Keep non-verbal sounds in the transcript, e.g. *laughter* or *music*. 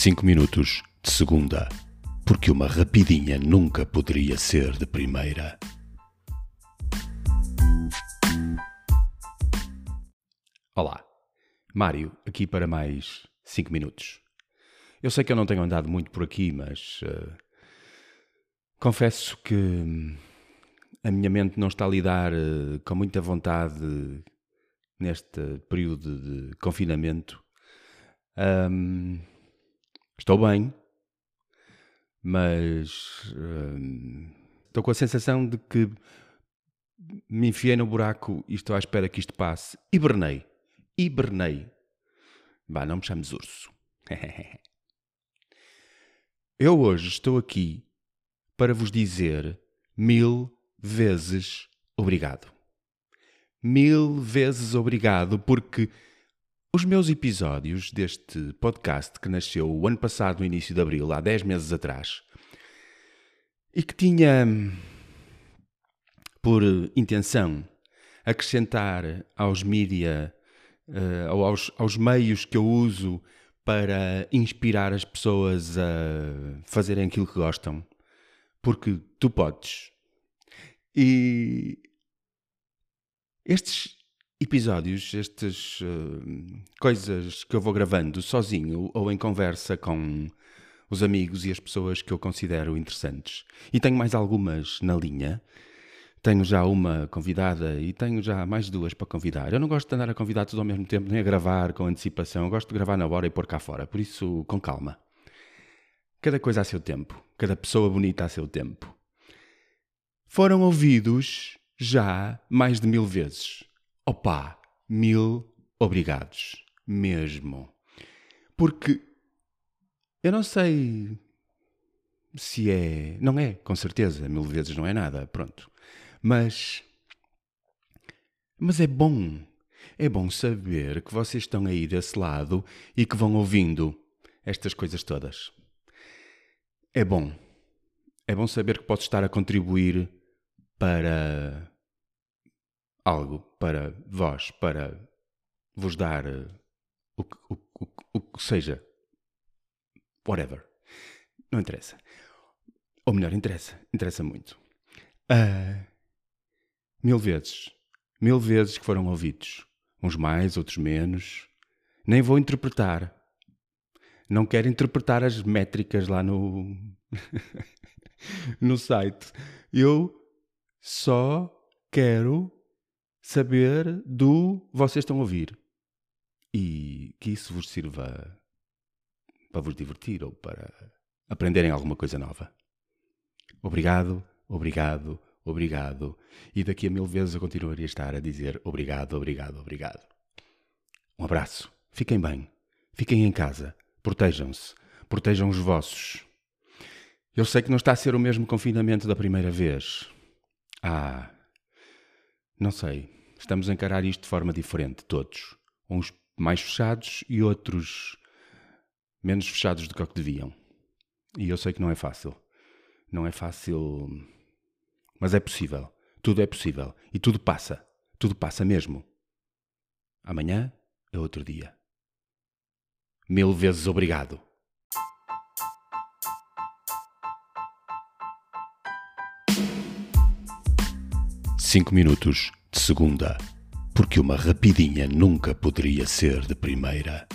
5 minutos de segunda, porque uma rapidinha nunca poderia ser de primeira. Olá, Mário, aqui para mais 5 minutos. Eu sei que eu não tenho andado muito por aqui, mas uh, confesso que hum, a minha mente não está a lidar uh, com muita vontade neste período de confinamento. Um, estou bem, mas um, estou com a sensação de que me enfiei no buraco e estou à espera que isto passe. Hibernei. Hibernei. Vá, não me chames urso. *laughs* Eu hoje estou aqui para vos dizer mil vezes obrigado. Mil vezes obrigado, porque os meus episódios deste podcast, que nasceu o ano passado, no início de abril, há 10 meses atrás, e que tinha por intenção acrescentar aos mídia, uh, aos, aos meios que eu uso para inspirar as pessoas a fazerem aquilo que gostam, porque tu podes. E estes episódios, estas uh, coisas que eu vou gravando sozinho ou em conversa com os amigos e as pessoas que eu considero interessantes. E tenho mais algumas na linha. Tenho já uma convidada e tenho já mais duas para convidar. Eu não gosto de andar a convidar tudo ao mesmo tempo, nem a gravar com antecipação. Eu gosto de gravar na hora e pôr cá fora. Por isso, com calma. Cada coisa a seu tempo. Cada pessoa bonita a seu tempo. Foram ouvidos já mais de mil vezes. Opa, mil obrigados. Mesmo. Porque eu não sei se é. Não é, com certeza. Mil vezes não é nada. Pronto. Mas. Mas é bom. É bom saber que vocês estão aí desse lado e que vão ouvindo estas coisas todas. É bom. É bom saber que posso estar a contribuir para algo para vós, para vos dar eh, o que, o, o, o que seja. Whatever. Não interessa. Ou melhor, interessa. Interessa muito. Uh, mil vezes. Mil vezes que foram ouvidos. Uns mais, outros menos. Nem vou interpretar. Não quero interpretar as métricas lá no. *laughs* no site. Eu só quero saber do vocês estão a ouvir e que isso vos sirva para vos divertir ou para aprenderem alguma coisa nova. Obrigado, obrigado, obrigado. E daqui a mil vezes eu continuaria a estar a dizer obrigado, obrigado, obrigado. Um abraço. Fiquem bem. Fiquem em casa. Protejam-se. Protejam os vossos. Eu sei que não está a ser o mesmo confinamento da primeira vez. Ah, não sei. Estamos a encarar isto de forma diferente, todos. Uns mais fechados e outros menos fechados do que o que deviam. E eu sei que não é fácil. Não é fácil. Mas é possível. Tudo é possível. E tudo passa. Tudo passa mesmo. Amanhã é outro dia. Mil vezes obrigado. Cinco minutos de segunda, porque uma rapidinha nunca poderia ser de primeira.